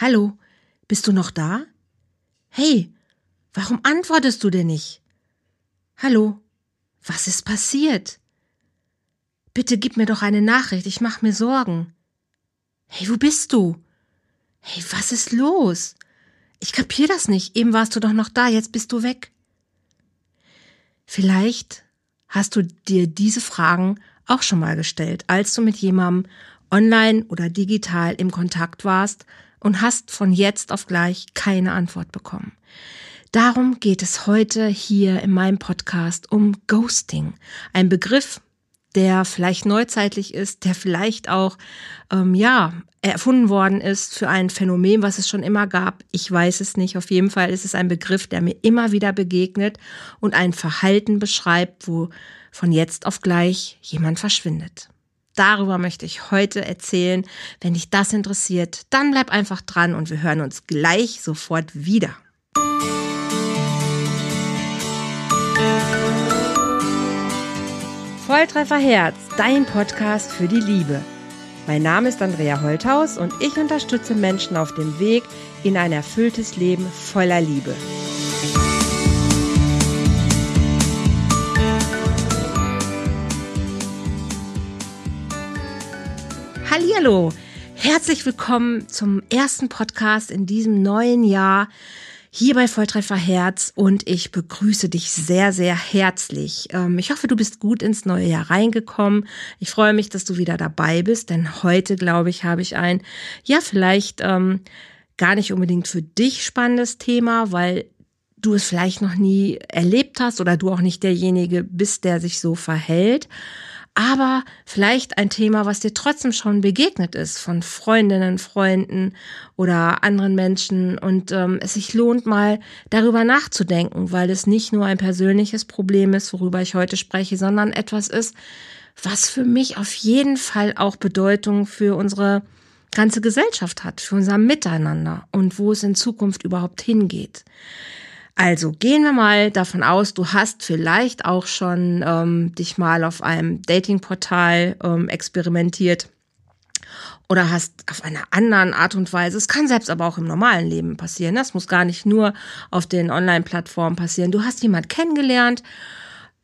Hallo, bist du noch da? Hey, warum antwortest du denn nicht? Hallo, was ist passiert? Bitte gib mir doch eine Nachricht, ich mach mir Sorgen. Hey, wo bist du? Hey, was ist los? Ich kapier das nicht. Eben warst du doch noch da, jetzt bist du weg. Vielleicht hast du dir diese Fragen auch schon mal gestellt, als du mit jemandem online oder digital im Kontakt warst und hast von jetzt auf gleich keine Antwort bekommen. Darum geht es heute hier in meinem Podcast um Ghosting. Ein Begriff, der vielleicht neuzeitlich ist, der vielleicht auch ähm, ja erfunden worden ist für ein Phänomen, was es schon immer gab. Ich weiß es nicht. Auf jeden Fall ist es ein Begriff, der mir immer wieder begegnet und ein Verhalten beschreibt, wo von jetzt auf gleich jemand verschwindet. Darüber möchte ich heute erzählen. Wenn dich das interessiert, dann bleib einfach dran und wir hören uns gleich sofort wieder. Volltreffer Herz, dein Podcast für die Liebe. Mein Name ist Andrea Holthaus und ich unterstütze Menschen auf dem Weg in ein erfülltes Leben voller Liebe. Hallihallo! Herzlich willkommen zum ersten Podcast in diesem neuen Jahr hier bei Volltreffer Herz und ich begrüße dich sehr, sehr herzlich. Ähm, ich hoffe, du bist gut ins neue Jahr reingekommen. Ich freue mich, dass du wieder dabei bist, denn heute, glaube ich, habe ich ein, ja, vielleicht ähm, gar nicht unbedingt für dich spannendes Thema, weil du es vielleicht noch nie erlebt hast oder du auch nicht derjenige bist, der sich so verhält aber vielleicht ein Thema, was dir trotzdem schon begegnet ist von Freundinnen, Freunden oder anderen Menschen und ähm, es sich lohnt mal darüber nachzudenken, weil es nicht nur ein persönliches Problem ist, worüber ich heute spreche, sondern etwas ist, was für mich auf jeden Fall auch Bedeutung für unsere ganze Gesellschaft hat, für unser Miteinander und wo es in Zukunft überhaupt hingeht. Also gehen wir mal davon aus, du hast vielleicht auch schon ähm, dich mal auf einem Datingportal ähm, experimentiert oder hast auf einer anderen Art und Weise, es kann selbst aber auch im normalen Leben passieren, das muss gar nicht nur auf den Online-Plattformen passieren. Du hast jemand kennengelernt,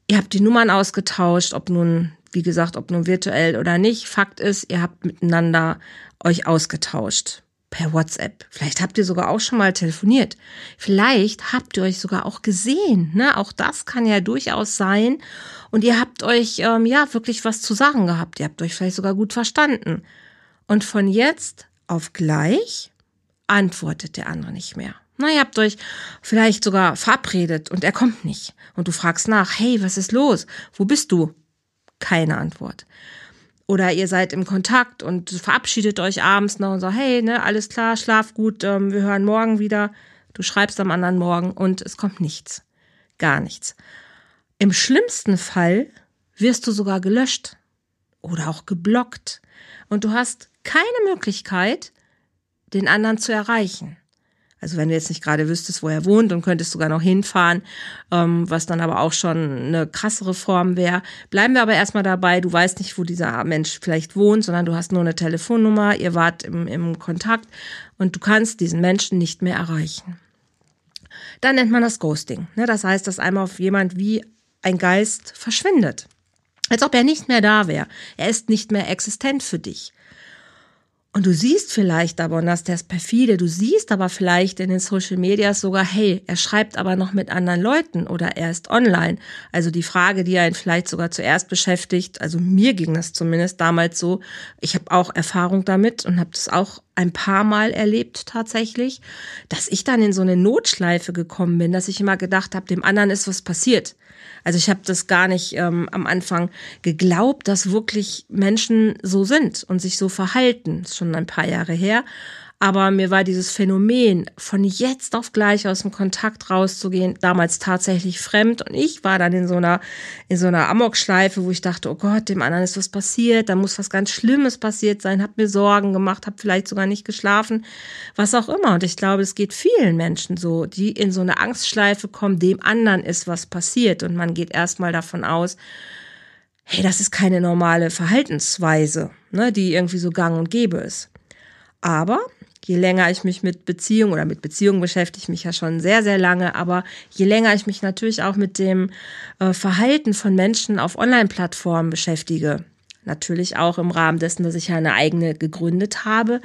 ihr habt die Nummern ausgetauscht, ob nun, wie gesagt, ob nun virtuell oder nicht. Fakt ist, ihr habt miteinander euch ausgetauscht per WhatsApp. Vielleicht habt ihr sogar auch schon mal telefoniert. Vielleicht habt ihr euch sogar auch gesehen. Ne? Auch das kann ja durchaus sein. Und ihr habt euch ähm, ja wirklich was zu sagen gehabt. Ihr habt euch vielleicht sogar gut verstanden. Und von jetzt auf gleich antwortet der andere nicht mehr. Na, ihr habt euch vielleicht sogar verabredet und er kommt nicht. Und du fragst nach, hey, was ist los? Wo bist du? Keine Antwort. Oder ihr seid im Kontakt und verabschiedet euch abends noch und sagt, hey, ne, alles klar, schlaf gut, ähm, wir hören morgen wieder. Du schreibst am anderen Morgen und es kommt nichts. Gar nichts. Im schlimmsten Fall wirst du sogar gelöscht oder auch geblockt und du hast keine Möglichkeit, den anderen zu erreichen. Also wenn du jetzt nicht gerade wüsstest, wo er wohnt und könntest sogar noch hinfahren, ähm, was dann aber auch schon eine krassere Form wäre. Bleiben wir aber erstmal dabei, du weißt nicht, wo dieser Mensch vielleicht wohnt, sondern du hast nur eine Telefonnummer, ihr wart im, im Kontakt und du kannst diesen Menschen nicht mehr erreichen. Dann nennt man das Ghosting. Ne? Das heißt, dass einmal auf jemand wie ein Geist verschwindet. Als ob er nicht mehr da wäre. Er ist nicht mehr existent für dich. Und du siehst vielleicht aber, und das ist das perfide, du siehst aber vielleicht in den Social Medias sogar, hey, er schreibt aber noch mit anderen Leuten oder er ist online. Also die Frage, die einen vielleicht sogar zuerst beschäftigt, also mir ging das zumindest damals so, ich habe auch Erfahrung damit und habe das auch ein paar Mal erlebt tatsächlich, dass ich dann in so eine Notschleife gekommen bin, dass ich immer gedacht habe, dem anderen ist was passiert. Also ich habe das gar nicht ähm, am Anfang geglaubt, dass wirklich Menschen so sind und sich so verhalten. Das ist schon ein paar Jahre her. Aber mir war dieses Phänomen, von jetzt auf gleich aus dem Kontakt rauszugehen, damals tatsächlich fremd. Und ich war dann in so einer, in so einer Amokschleife, wo ich dachte, oh Gott, dem anderen ist was passiert, da muss was ganz Schlimmes passiert sein, hab mir Sorgen gemacht, hab vielleicht sogar nicht geschlafen, was auch immer. Und ich glaube, es geht vielen Menschen so, die in so eine Angstschleife kommen, dem anderen ist was passiert. Und man geht erstmal davon aus, hey, das ist keine normale Verhaltensweise, ne, die irgendwie so gang und gäbe ist. Aber je länger ich mich mit Beziehung oder mit Beziehung beschäftige ich mich ja schon sehr, sehr lange, aber je länger ich mich natürlich auch mit dem äh, Verhalten von Menschen auf Online-Plattformen beschäftige, natürlich auch im Rahmen dessen, dass ich ja eine eigene gegründet habe,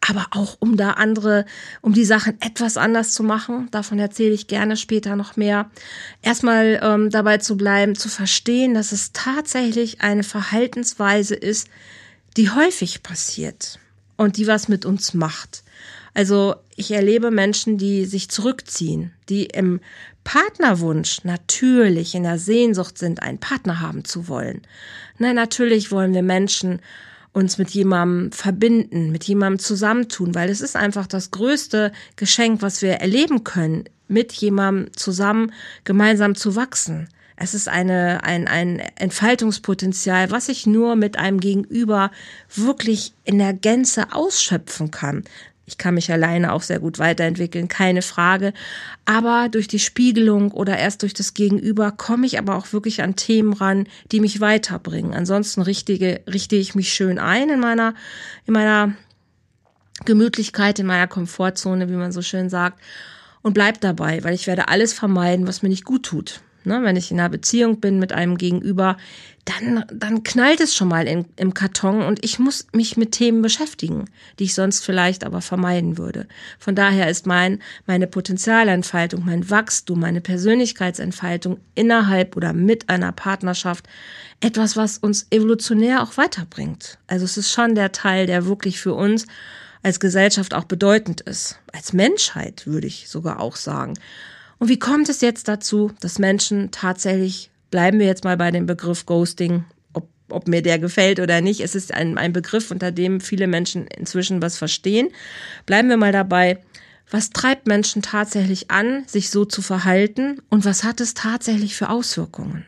aber auch um da andere, um die Sachen etwas anders zu machen. Davon erzähle ich gerne später noch mehr. Erstmal ähm, dabei zu bleiben, zu verstehen, dass es tatsächlich eine Verhaltensweise ist, die häufig passiert und die was mit uns macht. Also ich erlebe Menschen, die sich zurückziehen, die im Partnerwunsch natürlich in der Sehnsucht sind, einen Partner haben zu wollen. Nein, natürlich wollen wir Menschen uns mit jemandem verbinden, mit jemandem zusammentun, weil es ist einfach das größte Geschenk, was wir erleben können, mit jemandem zusammen gemeinsam zu wachsen. Es ist eine, ein, ein Entfaltungspotenzial, was ich nur mit einem Gegenüber wirklich in der Gänze ausschöpfen kann. Ich kann mich alleine auch sehr gut weiterentwickeln, keine Frage. Aber durch die Spiegelung oder erst durch das Gegenüber komme ich aber auch wirklich an Themen ran, die mich weiterbringen. Ansonsten richtige, richte ich mich schön ein in meiner, in meiner Gemütlichkeit, in meiner Komfortzone, wie man so schön sagt, und bleib dabei, weil ich werde alles vermeiden, was mir nicht gut tut. Ne, wenn ich in einer Beziehung bin mit einem Gegenüber, dann, dann knallt es schon mal in, im Karton und ich muss mich mit Themen beschäftigen, die ich sonst vielleicht aber vermeiden würde. Von daher ist mein, meine Potenzialentfaltung, mein Wachstum, meine Persönlichkeitsentfaltung innerhalb oder mit einer Partnerschaft etwas, was uns evolutionär auch weiterbringt. Also es ist schon der Teil, der wirklich für uns als Gesellschaft auch bedeutend ist. Als Menschheit würde ich sogar auch sagen. Und wie kommt es jetzt dazu, dass Menschen tatsächlich, bleiben wir jetzt mal bei dem Begriff Ghosting, ob, ob mir der gefällt oder nicht, es ist ein, ein Begriff, unter dem viele Menschen inzwischen was verstehen. Bleiben wir mal dabei, was treibt Menschen tatsächlich an, sich so zu verhalten und was hat es tatsächlich für Auswirkungen?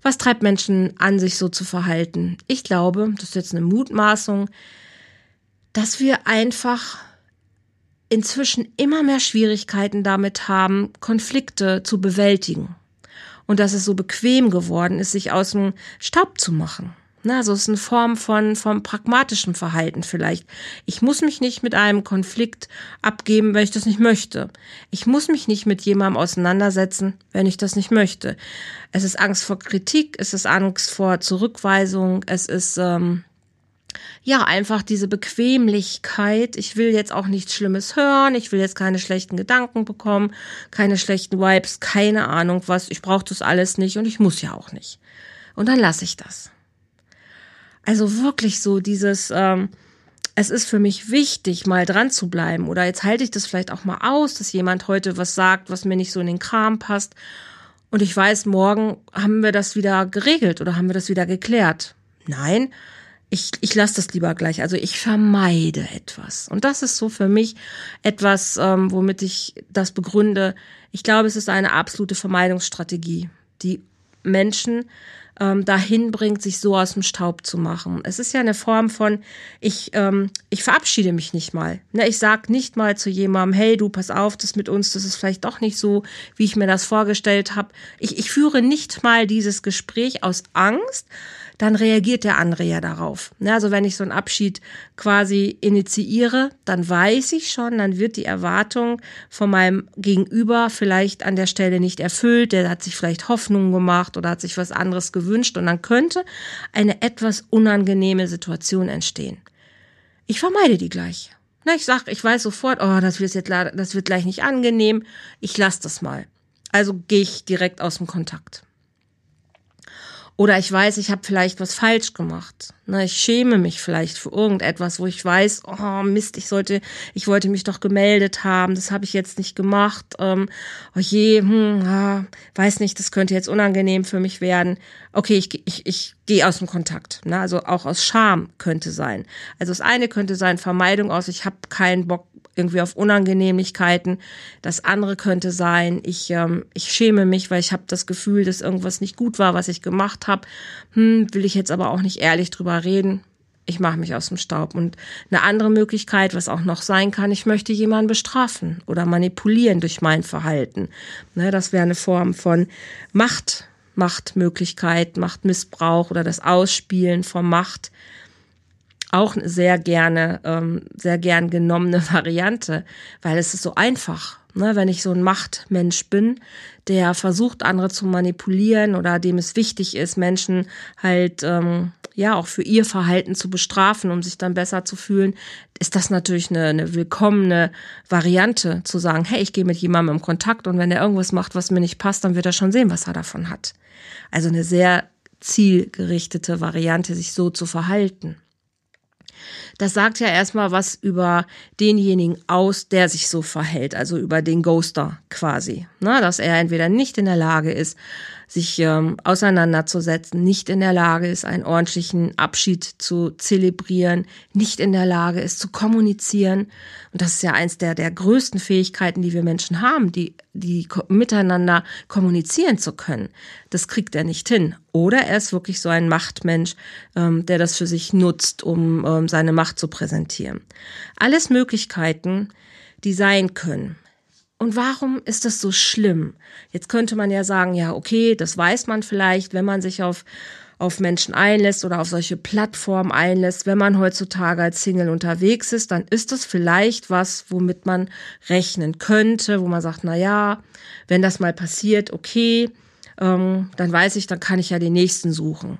Was treibt Menschen an, sich so zu verhalten? Ich glaube, das ist jetzt eine Mutmaßung, dass wir einfach inzwischen immer mehr Schwierigkeiten damit haben, Konflikte zu bewältigen. Und dass es so bequem geworden ist, sich aus dem Staub zu machen. Na, es ist eine Form von, von pragmatischem Verhalten vielleicht. Ich muss mich nicht mit einem Konflikt abgeben, wenn ich das nicht möchte. Ich muss mich nicht mit jemandem auseinandersetzen, wenn ich das nicht möchte. Es ist Angst vor Kritik, es ist Angst vor Zurückweisung, es ist ähm, ja, einfach diese Bequemlichkeit. Ich will jetzt auch nichts Schlimmes hören. Ich will jetzt keine schlechten Gedanken bekommen, keine schlechten Vibes, keine Ahnung was. Ich brauche das alles nicht und ich muss ja auch nicht. Und dann lasse ich das. Also wirklich so dieses, ähm, es ist für mich wichtig, mal dran zu bleiben. Oder jetzt halte ich das vielleicht auch mal aus, dass jemand heute was sagt, was mir nicht so in den Kram passt. Und ich weiß, morgen haben wir das wieder geregelt oder haben wir das wieder geklärt. Nein, ich, ich lasse das lieber gleich. Also ich vermeide etwas. Und das ist so für mich etwas, ähm, womit ich das begründe. Ich glaube, es ist eine absolute Vermeidungsstrategie, die Menschen ähm, dahin bringt, sich so aus dem Staub zu machen. Es ist ja eine Form von, ich, ähm, ich verabschiede mich nicht mal. Ne, ich sag nicht mal zu jemandem, hey, du, pass auf, das mit uns, das ist vielleicht doch nicht so, wie ich mir das vorgestellt habe. Ich, ich führe nicht mal dieses Gespräch aus Angst, dann reagiert der andere ja darauf. Also wenn ich so einen Abschied quasi initiiere, dann weiß ich schon, dann wird die Erwartung von meinem Gegenüber vielleicht an der Stelle nicht erfüllt. Der hat sich vielleicht Hoffnungen gemacht oder hat sich was anderes gewünscht und dann könnte eine etwas unangenehme Situation entstehen. Ich vermeide die gleich. ich sag, ich weiß sofort, oh, das wird jetzt das wird gleich nicht angenehm. Ich lasse das mal. Also gehe ich direkt aus dem Kontakt. Oder ich weiß, ich habe vielleicht was falsch gemacht. Na, ich schäme mich vielleicht für irgendetwas, wo ich weiß, oh Mist, ich sollte, ich wollte mich doch gemeldet haben, das habe ich jetzt nicht gemacht. Ähm, oh je, hm, ah, weiß nicht, das könnte jetzt unangenehm für mich werden. Okay, ich, ich, ich gehe aus dem Kontakt. Ne? Also auch aus Scham könnte sein. Also das eine könnte sein Vermeidung aus, ich habe keinen Bock irgendwie auf Unangenehmlichkeiten. Das andere könnte sein, ich, ähm, ich schäme mich, weil ich habe das Gefühl, dass irgendwas nicht gut war, was ich gemacht habe. Hm, will ich jetzt aber auch nicht ehrlich drüber reden. Ich mache mich aus dem Staub. Und eine andere Möglichkeit, was auch noch sein kann, ich möchte jemanden bestrafen oder manipulieren durch mein Verhalten. Ne, das wäre eine Form von Macht, Machtmöglichkeit, Machtmissbrauch oder das Ausspielen von Macht auch eine sehr gerne, ähm, sehr gern genommene Variante, weil es ist so einfach. Ne, wenn ich so ein Machtmensch bin, der versucht, andere zu manipulieren oder dem es wichtig ist, Menschen halt ähm, ja auch für ihr Verhalten zu bestrafen, um sich dann besser zu fühlen, ist das natürlich eine, eine willkommene Variante zu sagen, hey, ich gehe mit jemandem in Kontakt und wenn er irgendwas macht, was mir nicht passt, dann wird er schon sehen, was er davon hat. Also eine sehr zielgerichtete Variante, sich so zu verhalten. Das sagt ja erstmal was über denjenigen aus, der sich so verhält, also über den Ghoster quasi. Na, dass er entweder nicht in der Lage ist, sich ähm, auseinanderzusetzen, nicht in der Lage ist, einen ordentlichen Abschied zu zelebrieren, nicht in der Lage ist zu kommunizieren. Und das ist ja eins der, der größten Fähigkeiten, die wir Menschen haben, die, die miteinander kommunizieren zu können. Das kriegt er nicht hin. Oder er ist wirklich so ein Machtmensch, ähm, der das für sich nutzt, um ähm, seine Macht zu präsentieren. Alles Möglichkeiten, die sein können. Und warum ist das so schlimm? Jetzt könnte man ja sagen, ja, okay, das weiß man vielleicht, wenn man sich auf, auf Menschen einlässt oder auf solche Plattformen einlässt. Wenn man heutzutage als Single unterwegs ist, dann ist das vielleicht was, womit man rechnen könnte, wo man sagt, na ja, wenn das mal passiert, okay, ähm, dann weiß ich, dann kann ich ja den nächsten suchen.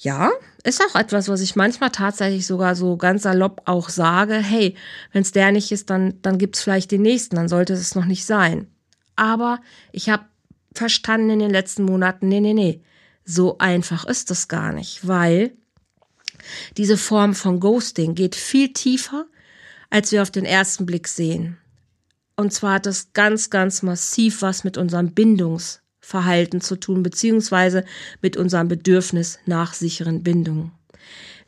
Ja, ist auch etwas, was ich manchmal tatsächlich sogar so ganz salopp auch sage. Hey, wenn es der nicht ist, dann, dann gibt's vielleicht den nächsten, dann sollte es noch nicht sein. Aber ich habe verstanden in den letzten Monaten, nee, nee, nee, so einfach ist das gar nicht, weil diese Form von Ghosting geht viel tiefer, als wir auf den ersten Blick sehen. Und zwar hat das ganz, ganz massiv was mit unserem Bindungs- Verhalten zu tun, beziehungsweise mit unserem Bedürfnis nach sicheren Bindungen.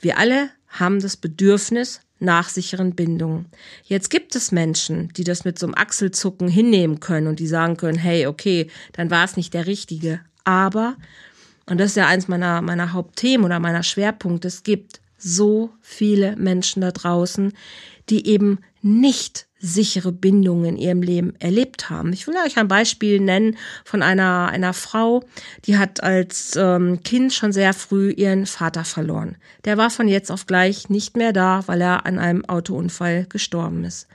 Wir alle haben das Bedürfnis nach sicheren Bindungen. Jetzt gibt es Menschen, die das mit so einem Achselzucken hinnehmen können und die sagen können, hey, okay, dann war es nicht der Richtige. Aber, und das ist ja eins meiner, meiner Hauptthemen oder meiner Schwerpunkte, es gibt so viele Menschen da draußen, die eben nicht sichere Bindungen in ihrem Leben erlebt haben. Ich will euch ein Beispiel nennen von einer, einer Frau, die hat als ähm, Kind schon sehr früh ihren Vater verloren. Der war von jetzt auf gleich nicht mehr da, weil er an einem Autounfall gestorben ist.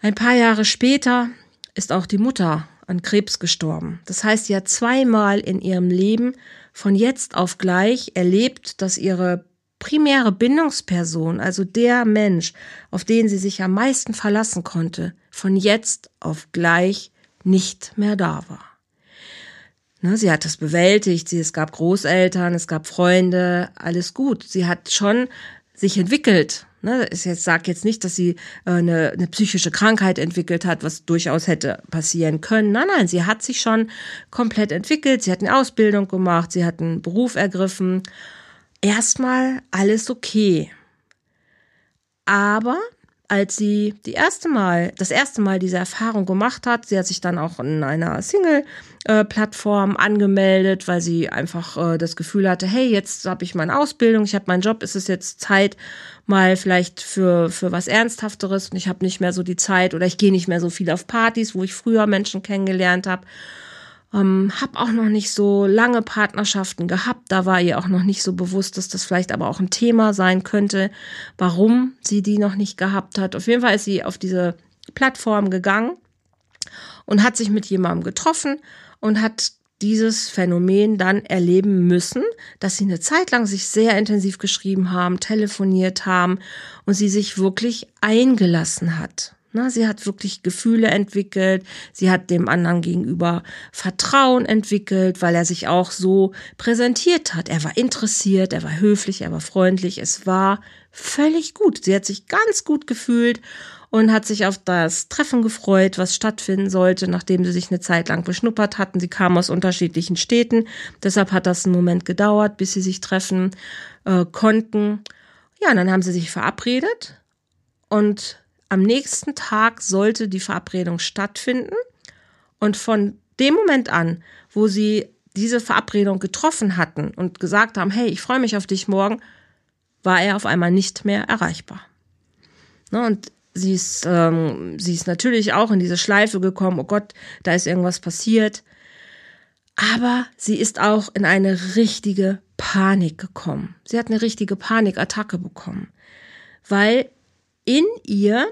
Ein paar Jahre später ist auch die Mutter an Krebs gestorben. Das heißt, sie hat zweimal in ihrem Leben von jetzt auf gleich erlebt, dass ihre primäre Bindungsperson, also der Mensch, auf den sie sich am meisten verlassen konnte, von jetzt auf gleich nicht mehr da war. Ne, sie hat das bewältigt, sie, es gab Großeltern, es gab Freunde, alles gut. Sie hat schon sich entwickelt. Ne, ich jetzt sage jetzt nicht, dass sie äh, eine, eine psychische Krankheit entwickelt hat, was durchaus hätte passieren können. Nein, nein, sie hat sich schon komplett entwickelt. Sie hat eine Ausbildung gemacht, sie hat einen Beruf ergriffen erstmal alles okay. Aber als sie die erste Mal, das erste Mal diese Erfahrung gemacht hat, sie hat sich dann auch in einer Single-Plattform angemeldet, weil sie einfach äh, das Gefühl hatte, hey, jetzt habe ich meine Ausbildung, ich habe meinen Job, ist es jetzt Zeit mal vielleicht für, für was Ernsthafteres und ich habe nicht mehr so die Zeit oder ich gehe nicht mehr so viel auf Partys, wo ich früher Menschen kennengelernt habe. Ähm, hab auch noch nicht so lange Partnerschaften gehabt. Da war ihr auch noch nicht so bewusst, dass das vielleicht aber auch ein Thema sein könnte, warum sie die noch nicht gehabt hat. Auf jeden Fall ist sie auf diese Plattform gegangen und hat sich mit jemandem getroffen und hat dieses Phänomen dann erleben müssen, dass sie eine Zeit lang sich sehr intensiv geschrieben haben, telefoniert haben und sie sich wirklich eingelassen hat. Na, sie hat wirklich Gefühle entwickelt, sie hat dem anderen gegenüber Vertrauen entwickelt, weil er sich auch so präsentiert hat. Er war interessiert, er war höflich, er war freundlich, es war völlig gut. Sie hat sich ganz gut gefühlt und hat sich auf das Treffen gefreut, was stattfinden sollte, nachdem sie sich eine Zeit lang beschnuppert hatten. Sie kamen aus unterschiedlichen Städten, deshalb hat das einen Moment gedauert, bis sie sich treffen äh, konnten. Ja, und dann haben sie sich verabredet und am nächsten Tag sollte die Verabredung stattfinden. Und von dem Moment an, wo sie diese Verabredung getroffen hatten und gesagt haben, hey, ich freue mich auf dich morgen, war er auf einmal nicht mehr erreichbar. Ne, und sie ist, ähm, sie ist natürlich auch in diese Schleife gekommen, oh Gott, da ist irgendwas passiert. Aber sie ist auch in eine richtige Panik gekommen. Sie hat eine richtige Panikattacke bekommen, weil in ihr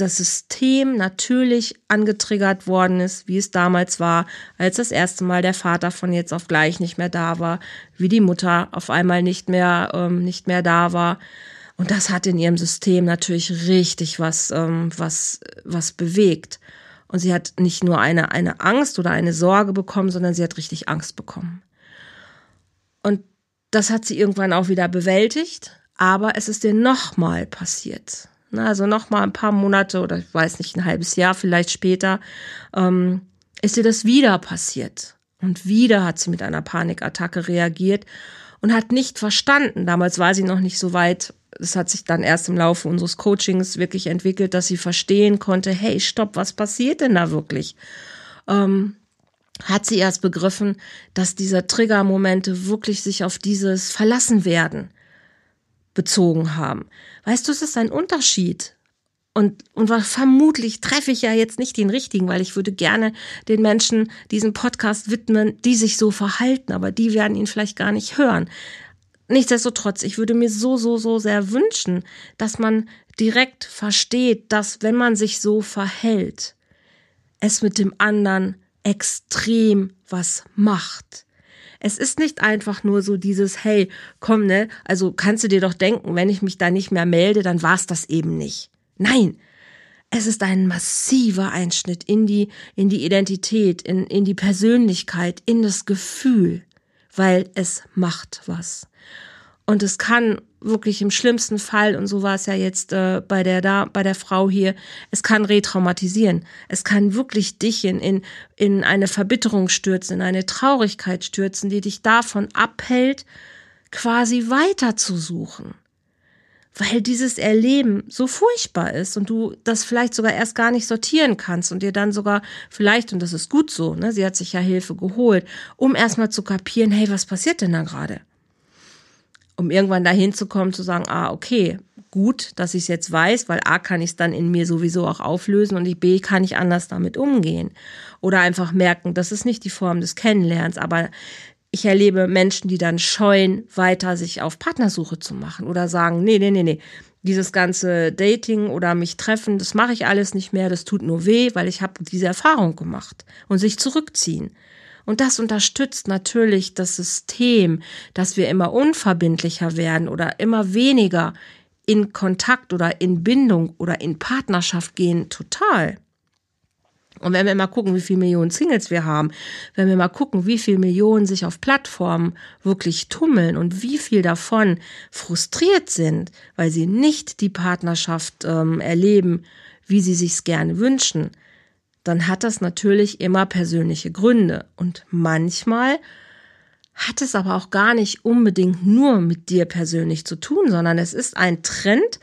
das System natürlich angetriggert worden ist, wie es damals war, als das erste Mal der Vater von jetzt auf gleich nicht mehr da war, wie die Mutter auf einmal nicht mehr ähm, nicht mehr da war. Und das hat in ihrem System natürlich richtig was ähm, was was bewegt. Und sie hat nicht nur eine eine Angst oder eine Sorge bekommen, sondern sie hat richtig Angst bekommen. Und das hat sie irgendwann auch wieder bewältigt, aber es ist ihr nochmal passiert. Na, also noch mal ein paar Monate oder ich weiß nicht, ein halbes Jahr vielleicht später, ähm, ist ihr das wieder passiert. Und wieder hat sie mit einer Panikattacke reagiert und hat nicht verstanden. Damals war sie noch nicht so weit. Es hat sich dann erst im Laufe unseres Coachings wirklich entwickelt, dass sie verstehen konnte, hey, stopp, was passiert denn da wirklich? Ähm, hat sie erst begriffen, dass diese Triggermomente wirklich sich auf dieses Verlassen werden bezogen haben. Weißt du, es ist ein Unterschied. Und, und vermutlich treffe ich ja jetzt nicht den richtigen, weil ich würde gerne den Menschen diesen Podcast widmen, die sich so verhalten, aber die werden ihn vielleicht gar nicht hören. Nichtsdestotrotz, ich würde mir so, so, so sehr wünschen, dass man direkt versteht, dass wenn man sich so verhält, es mit dem anderen extrem was macht. Es ist nicht einfach nur so dieses, hey, komm, ne, also kannst du dir doch denken, wenn ich mich da nicht mehr melde, dann war's das eben nicht. Nein, es ist ein massiver Einschnitt in die, in die Identität, in, in die Persönlichkeit, in das Gefühl, weil es macht was. Und es kann wirklich im schlimmsten Fall, und so war es ja jetzt äh, bei der da, bei der Frau hier, es kann retraumatisieren. Es kann wirklich dich in, in, in eine Verbitterung stürzen, in eine Traurigkeit stürzen, die dich davon abhält, quasi weiter zu suchen. Weil dieses Erleben so furchtbar ist und du das vielleicht sogar erst gar nicht sortieren kannst und dir dann sogar vielleicht, und das ist gut so, ne, sie hat sich ja Hilfe geholt, um erstmal zu kapieren, hey, was passiert denn da gerade? Um irgendwann dahin zu kommen, zu sagen, ah, okay, gut, dass ich es jetzt weiß, weil A kann ich es dann in mir sowieso auch auflösen und B kann ich anders damit umgehen. Oder einfach merken, das ist nicht die Form des Kennenlernens, aber ich erlebe Menschen, die dann scheuen, weiter sich auf Partnersuche zu machen oder sagen, nee, nee, nee, nee, dieses ganze Dating oder mich treffen, das mache ich alles nicht mehr, das tut nur weh, weil ich habe diese Erfahrung gemacht und sich zurückziehen. Und das unterstützt natürlich das System, dass wir immer unverbindlicher werden oder immer weniger in Kontakt oder in Bindung oder in Partnerschaft gehen, total. Und wenn wir mal gucken, wie viele Millionen Singles wir haben, wenn wir mal gucken, wie viele Millionen sich auf Plattformen wirklich tummeln und wie viel davon frustriert sind, weil sie nicht die Partnerschaft ähm, erleben, wie sie sich's gerne wünschen, dann hat das natürlich immer persönliche Gründe. Und manchmal hat es aber auch gar nicht unbedingt nur mit dir persönlich zu tun, sondern es ist ein Trend,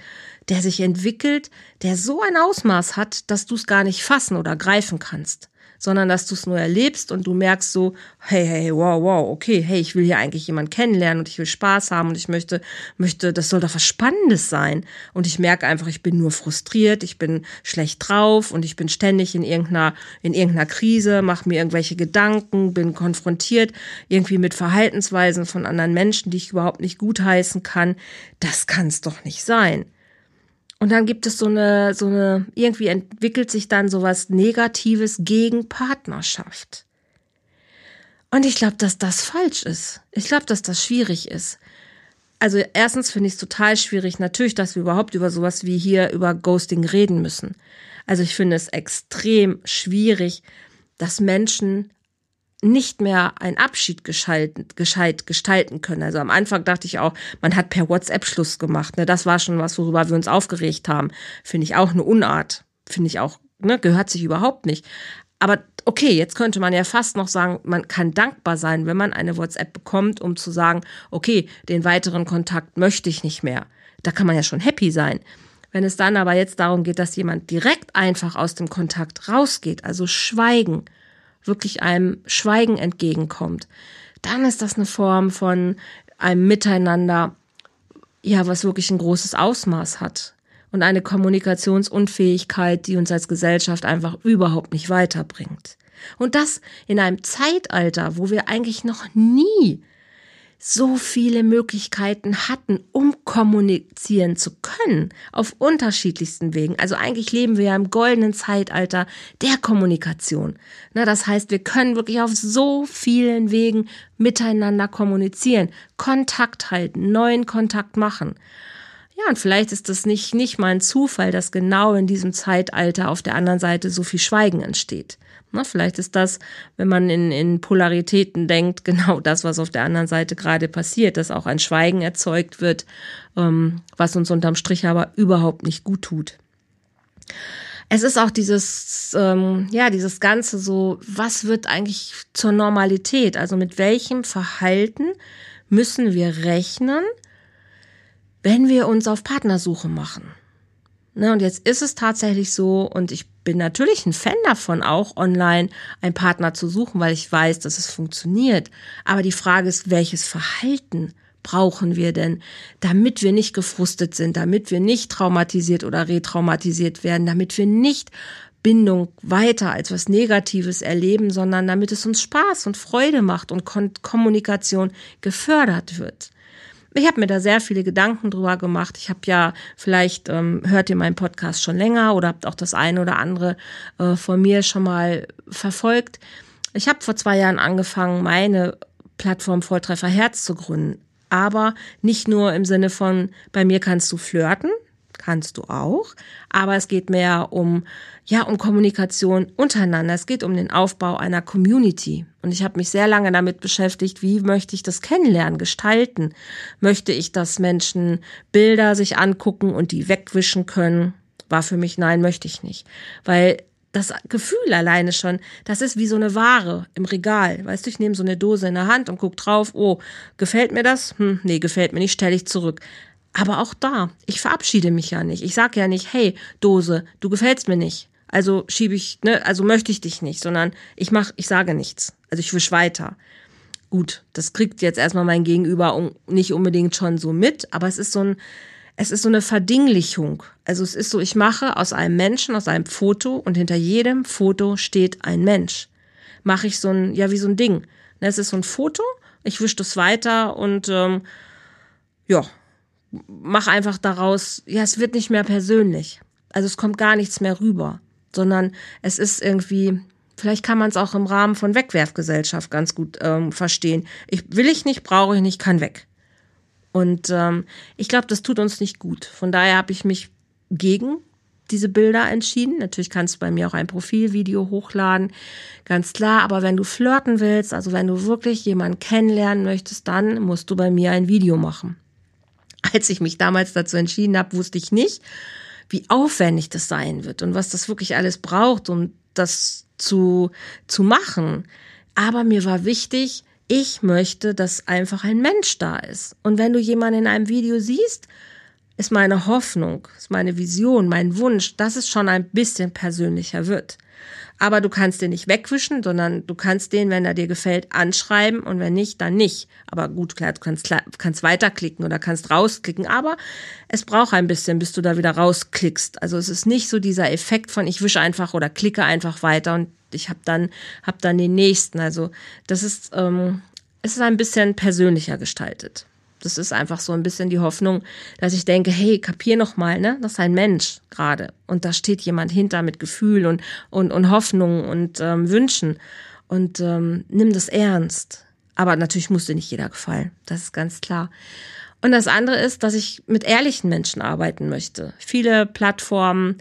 der sich entwickelt, der so ein Ausmaß hat, dass du es gar nicht fassen oder greifen kannst sondern dass du es nur erlebst und du merkst so, hey, hey, wow, wow, okay, hey, ich will hier eigentlich jemanden kennenlernen und ich will Spaß haben und ich möchte, möchte, das soll doch was Spannendes sein. Und ich merke einfach, ich bin nur frustriert, ich bin schlecht drauf und ich bin ständig in irgendeiner, in irgendeiner Krise, mache mir irgendwelche Gedanken, bin konfrontiert irgendwie mit Verhaltensweisen von anderen Menschen, die ich überhaupt nicht gutheißen kann. Das kann es doch nicht sein. Und dann gibt es so eine, so eine, irgendwie entwickelt sich dann sowas Negatives gegen Partnerschaft. Und ich glaube, dass das falsch ist. Ich glaube, dass das schwierig ist. Also erstens finde ich es total schwierig, natürlich, dass wir überhaupt über sowas wie hier über Ghosting reden müssen. Also ich finde es extrem schwierig, dass Menschen nicht mehr einen Abschied gescheit, gestalten können. Also am Anfang dachte ich auch, man hat per WhatsApp Schluss gemacht. Ne? Das war schon was, worüber wir uns aufgeregt haben. Finde ich auch eine Unart. Finde ich auch, ne, gehört sich überhaupt nicht. Aber okay, jetzt könnte man ja fast noch sagen, man kann dankbar sein, wenn man eine WhatsApp bekommt, um zu sagen, okay, den weiteren Kontakt möchte ich nicht mehr. Da kann man ja schon happy sein. Wenn es dann aber jetzt darum geht, dass jemand direkt einfach aus dem Kontakt rausgeht, also schweigen, wirklich einem Schweigen entgegenkommt, dann ist das eine Form von einem Miteinander, ja, was wirklich ein großes Ausmaß hat und eine Kommunikationsunfähigkeit, die uns als Gesellschaft einfach überhaupt nicht weiterbringt. Und das in einem Zeitalter, wo wir eigentlich noch nie so viele Möglichkeiten hatten, um kommunizieren zu können, auf unterschiedlichsten Wegen. Also eigentlich leben wir ja im goldenen Zeitalter der Kommunikation. Na, das heißt, wir können wirklich auf so vielen Wegen miteinander kommunizieren, Kontakt halten, neuen Kontakt machen. Ja, und vielleicht ist das nicht, nicht mal ein Zufall, dass genau in diesem Zeitalter auf der anderen Seite so viel Schweigen entsteht. Na, vielleicht ist das, wenn man in, in Polaritäten denkt, genau das, was auf der anderen Seite gerade passiert, dass auch ein Schweigen erzeugt wird, ähm, was uns unterm Strich aber überhaupt nicht gut tut. Es ist auch dieses, ähm, ja, dieses Ganze so, was wird eigentlich zur Normalität? Also mit welchem Verhalten müssen wir rechnen, wenn wir uns auf Partnersuche machen? Ne, und jetzt ist es tatsächlich so, und ich bin natürlich ein Fan davon, auch online einen Partner zu suchen, weil ich weiß, dass es funktioniert. Aber die Frage ist, welches Verhalten brauchen wir denn, damit wir nicht gefrustet sind, damit wir nicht traumatisiert oder retraumatisiert werden, damit wir nicht Bindung weiter als was Negatives erleben, sondern damit es uns Spaß und Freude macht und Kommunikation gefördert wird. Ich habe mir da sehr viele Gedanken drüber gemacht. Ich habe ja, vielleicht ähm, hört ihr meinen Podcast schon länger oder habt auch das eine oder andere äh, von mir schon mal verfolgt. Ich habe vor zwei Jahren angefangen, meine Plattform Volltreffer Herz zu gründen. Aber nicht nur im Sinne von, bei mir kannst du flirten, kannst du auch, aber es geht mehr um ja, um Kommunikation untereinander. Es geht um den Aufbau einer Community. Und ich habe mich sehr lange damit beschäftigt, wie möchte ich das kennenlernen, gestalten? Möchte ich, dass Menschen Bilder sich angucken und die wegwischen können? War für mich nein, möchte ich nicht. Weil das Gefühl alleine schon, das ist wie so eine Ware im Regal. Weißt du, ich nehme so eine Dose in der Hand und guck drauf, oh, gefällt mir das? Hm, nee, gefällt mir nicht, stelle ich zurück. Aber auch da, ich verabschiede mich ja nicht. Ich sage ja nicht, hey, Dose, du gefällst mir nicht. Also schiebe ich, ne, also möchte ich dich nicht, sondern ich mach, ich sage nichts. Also ich wisch weiter. Gut, das kriegt jetzt erstmal mein Gegenüber nicht unbedingt schon so mit, aber es ist so ein, es ist so eine Verdinglichung. Also es ist so, ich mache aus einem Menschen, aus einem Foto und hinter jedem Foto steht ein Mensch. Mache ich so ein, ja, wie so ein Ding. Ne, es ist so ein Foto, ich wische das weiter und ähm, ja, mach einfach daraus, ja, es wird nicht mehr persönlich. Also es kommt gar nichts mehr rüber sondern es ist irgendwie, vielleicht kann man es auch im Rahmen von Wegwerfgesellschaft ganz gut ähm, verstehen. Ich will ich nicht, brauche ich nicht, kann weg. Und ähm, ich glaube, das tut uns nicht gut. Von daher habe ich mich gegen diese Bilder entschieden. Natürlich kannst du bei mir auch ein Profilvideo hochladen, ganz klar. Aber wenn du flirten willst, also wenn du wirklich jemanden kennenlernen möchtest, dann musst du bei mir ein Video machen. Als ich mich damals dazu entschieden habe, wusste ich nicht, wie aufwendig das sein wird und was das wirklich alles braucht, um das zu, zu machen. Aber mir war wichtig, ich möchte, dass einfach ein Mensch da ist. Und wenn du jemanden in einem Video siehst, ist meine Hoffnung, ist meine Vision, mein Wunsch, dass es schon ein bisschen persönlicher wird. Aber du kannst den nicht wegwischen, sondern du kannst den, wenn er dir gefällt, anschreiben und wenn nicht, dann nicht. Aber gut, klar, du kannst, kannst weiterklicken oder kannst rausklicken, aber es braucht ein bisschen, bis du da wieder rausklickst. Also es ist nicht so dieser Effekt von ich wische einfach oder klicke einfach weiter und ich habe dann, hab dann den nächsten. Also das ist, ähm, es ist ein bisschen persönlicher gestaltet. Das ist einfach so ein bisschen die Hoffnung, dass ich denke, hey, kapier noch mal, ne? Das ist ein Mensch gerade und da steht jemand hinter mit Gefühl und und und Hoffnung und ähm, Wünschen und ähm, nimm das ernst. Aber natürlich muss dir nicht jeder gefallen, das ist ganz klar. Und das andere ist, dass ich mit ehrlichen Menschen arbeiten möchte. Viele Plattformen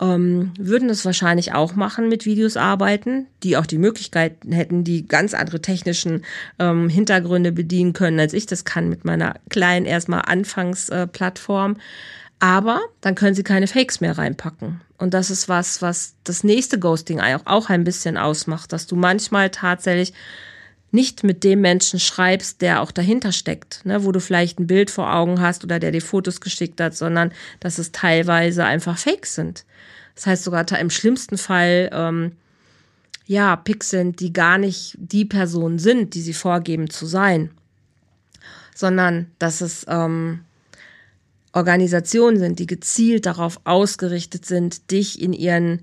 ähm, würden es wahrscheinlich auch machen, mit Videos arbeiten, die auch die Möglichkeit hätten, die ganz andere technischen ähm, Hintergründe bedienen können, als ich das kann mit meiner kleinen erstmal Anfangsplattform. Äh, aber dann können sie keine Fakes mehr reinpacken. Und das ist was, was das nächste Ghosting auch, auch ein bisschen ausmacht, dass du manchmal tatsächlich nicht mit dem Menschen schreibst, der auch dahinter steckt, ne, wo du vielleicht ein Bild vor Augen hast oder der dir Fotos geschickt hat, sondern dass es teilweise einfach Fakes sind. Das heißt sogar im schlimmsten Fall, ähm, ja, Pixeln, die gar nicht die Personen sind, die sie vorgeben zu sein, sondern dass es ähm, Organisationen sind, die gezielt darauf ausgerichtet sind, dich in ihren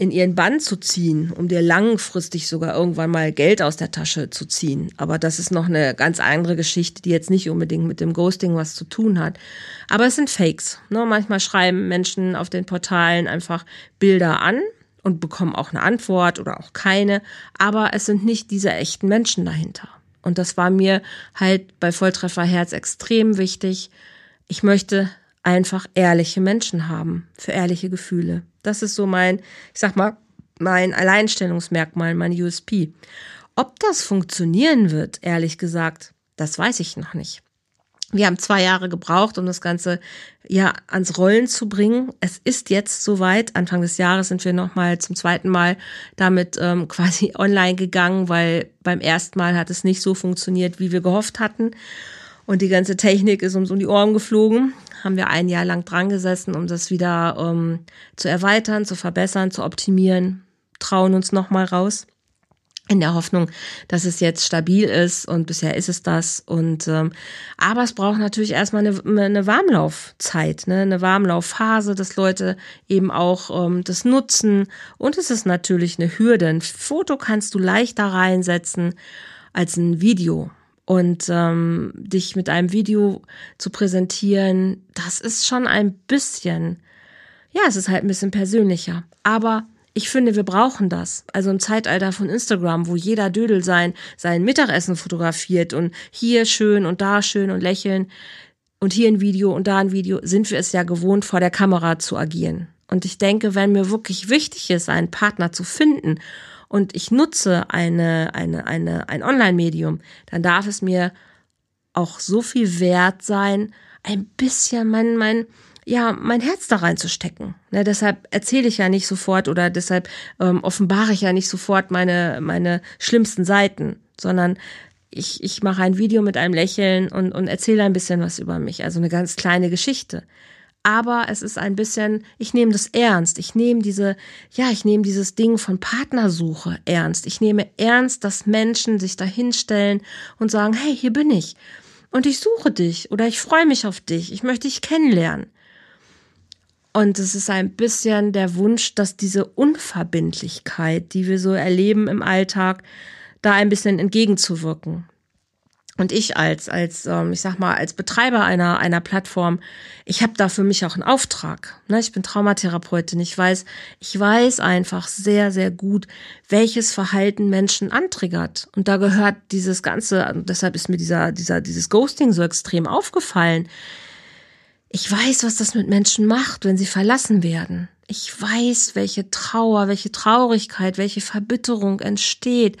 in ihren Bann zu ziehen, um dir langfristig sogar irgendwann mal Geld aus der Tasche zu ziehen. Aber das ist noch eine ganz andere Geschichte, die jetzt nicht unbedingt mit dem Ghosting was zu tun hat. Aber es sind Fakes. Ne? Manchmal schreiben Menschen auf den Portalen einfach Bilder an und bekommen auch eine Antwort oder auch keine. Aber es sind nicht diese echten Menschen dahinter. Und das war mir halt bei Volltreffer Herz extrem wichtig. Ich möchte einfach ehrliche Menschen haben, für ehrliche Gefühle. Das ist so mein, ich sag mal, mein Alleinstellungsmerkmal, mein USP. Ob das funktionieren wird, ehrlich gesagt, das weiß ich noch nicht. Wir haben zwei Jahre gebraucht, um das Ganze ja ans Rollen zu bringen. Es ist jetzt soweit. Anfang des Jahres sind wir nochmal zum zweiten Mal damit ähm, quasi online gegangen, weil beim ersten Mal hat es nicht so funktioniert, wie wir gehofft hatten. Und die ganze Technik ist uns um die Ohren geflogen. Haben wir ein Jahr lang dran gesessen, um das wieder ähm, zu erweitern, zu verbessern, zu optimieren. Trauen uns nochmal raus in der Hoffnung, dass es jetzt stabil ist und bisher ist es das. Und ähm, aber es braucht natürlich erstmal eine, eine Warmlaufzeit, ne? eine Warmlaufphase, dass Leute eben auch ähm, das nutzen. Und es ist natürlich eine Hürde. Ein Foto kannst du leichter reinsetzen als ein Video. Und ähm, dich mit einem Video zu präsentieren, das ist schon ein bisschen, ja, es ist halt ein bisschen persönlicher. Aber ich finde, wir brauchen das. Also im Zeitalter von Instagram, wo jeder Dödel sein, sein Mittagessen fotografiert und hier schön und da schön und lächeln und hier ein Video und da ein Video, sind wir es ja gewohnt, vor der Kamera zu agieren. Und ich denke, wenn mir wirklich wichtig ist, einen Partner zu finden und ich nutze eine, eine, eine, ein Online-Medium, dann darf es mir auch so viel wert sein, ein bisschen mein, mein, ja, mein Herz da reinzustecken. Ne, deshalb erzähle ich ja nicht sofort oder deshalb ähm, offenbare ich ja nicht sofort meine, meine schlimmsten Seiten, sondern ich, ich mache ein Video mit einem Lächeln und, und erzähle ein bisschen was über mich, also eine ganz kleine Geschichte aber es ist ein bisschen, ich nehme das ernst. Ich nehme diese, ja, ich nehme dieses Ding von Partnersuche ernst. Ich nehme ernst, dass Menschen sich dahinstellen und sagen, hey, hier bin ich. Und ich suche dich oder ich freue mich auf dich. Ich möchte dich kennenlernen. Und es ist ein bisschen der Wunsch, dass diese Unverbindlichkeit, die wir so erleben im Alltag, da ein bisschen entgegenzuwirken. Und ich als, als, ähm, ich sag mal, als Betreiber einer, einer Plattform, ich habe da für mich auch einen Auftrag. Ne? Ich bin Traumatherapeutin. Ich weiß, ich weiß einfach sehr, sehr gut, welches Verhalten Menschen antriggert. Und da gehört dieses Ganze, deshalb ist mir dieser, dieser, dieses Ghosting so extrem aufgefallen. Ich weiß, was das mit Menschen macht, wenn sie verlassen werden. Ich weiß, welche Trauer, welche Traurigkeit, welche Verbitterung entsteht,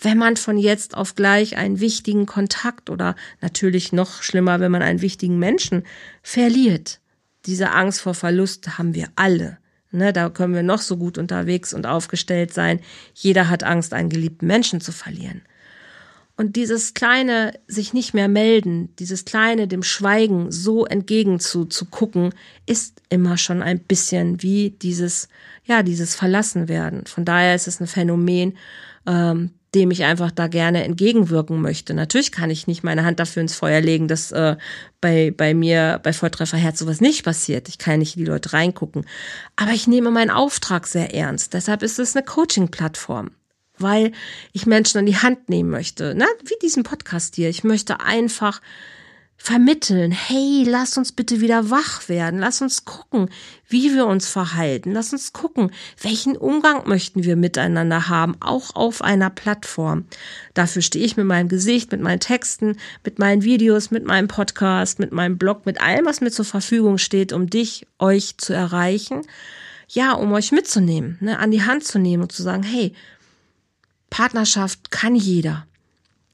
wenn man von jetzt auf gleich einen wichtigen Kontakt oder natürlich noch schlimmer, wenn man einen wichtigen Menschen verliert. Diese Angst vor Verlust haben wir alle. Ne, da können wir noch so gut unterwegs und aufgestellt sein. Jeder hat Angst, einen geliebten Menschen zu verlieren. Und dieses kleine sich nicht mehr melden, dieses kleine dem Schweigen so entgegen zu, zu gucken, ist immer schon ein bisschen wie dieses, ja, dieses Verlassen werden. Von daher ist es ein Phänomen, ähm, dem ich einfach da gerne entgegenwirken möchte. Natürlich kann ich nicht meine Hand dafür ins Feuer legen, dass äh, bei, bei mir bei Volltreffer Herz sowas nicht passiert. Ich kann nicht in die Leute reingucken. Aber ich nehme meinen Auftrag sehr ernst. Deshalb ist es eine Coaching-Plattform weil ich Menschen an die Hand nehmen möchte. Ne? Wie diesen Podcast hier. Ich möchte einfach vermitteln, hey, lass uns bitte wieder wach werden, lass uns gucken, wie wir uns verhalten, lass uns gucken, welchen Umgang möchten wir miteinander haben, auch auf einer Plattform. Dafür stehe ich mit meinem Gesicht, mit meinen Texten, mit meinen Videos, mit meinem Podcast, mit meinem Blog, mit allem, was mir zur Verfügung steht, um dich, euch zu erreichen. Ja, um euch mitzunehmen, ne, an die Hand zu nehmen und zu sagen, hey, Partnerschaft kann jeder.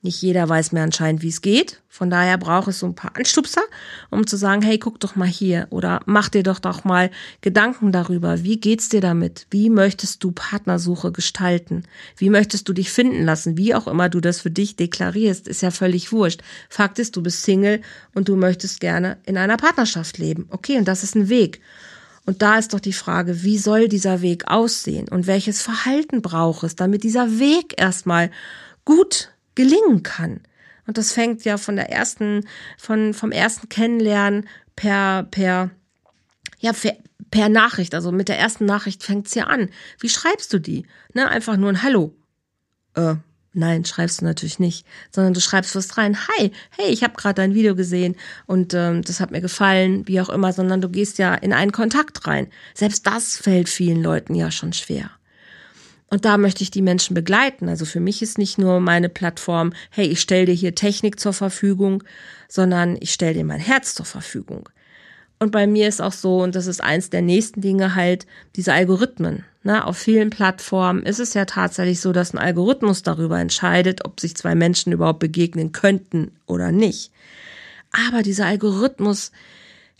Nicht jeder weiß mehr anscheinend, wie es geht. Von daher braucht es so ein paar Anstupser, um zu sagen, hey, guck doch mal hier oder mach dir doch doch mal Gedanken darüber. Wie geht's dir damit? Wie möchtest du Partnersuche gestalten? Wie möchtest du dich finden lassen? Wie auch immer du das für dich deklarierst, ist ja völlig wurscht. Fakt ist, du bist Single und du möchtest gerne in einer Partnerschaft leben. Okay, und das ist ein Weg. Und da ist doch die Frage, wie soll dieser Weg aussehen und welches Verhalten braucht es, damit dieser Weg erstmal gut gelingen kann. Und das fängt ja von der ersten, von, vom ersten Kennenlernen per, per, ja, per Nachricht, also mit der ersten Nachricht fängt's ja an. Wie schreibst du die? Ne, einfach nur ein Hallo. Äh, nein, schreibst du natürlich nicht, sondern du schreibst was rein. Hi, hey, ich habe gerade dein Video gesehen und ähm, das hat mir gefallen, wie auch immer, sondern du gehst ja in einen Kontakt rein. Selbst das fällt vielen Leuten ja schon schwer. Und da möchte ich die Menschen begleiten. Also für mich ist nicht nur meine Plattform, hey, ich stelle dir hier Technik zur Verfügung, sondern ich stelle dir mein Herz zur Verfügung. Und bei mir ist auch so, und das ist eins der nächsten Dinge halt, diese Algorithmen. Ne? Auf vielen Plattformen ist es ja tatsächlich so, dass ein Algorithmus darüber entscheidet, ob sich zwei Menschen überhaupt begegnen könnten oder nicht. Aber dieser Algorithmus,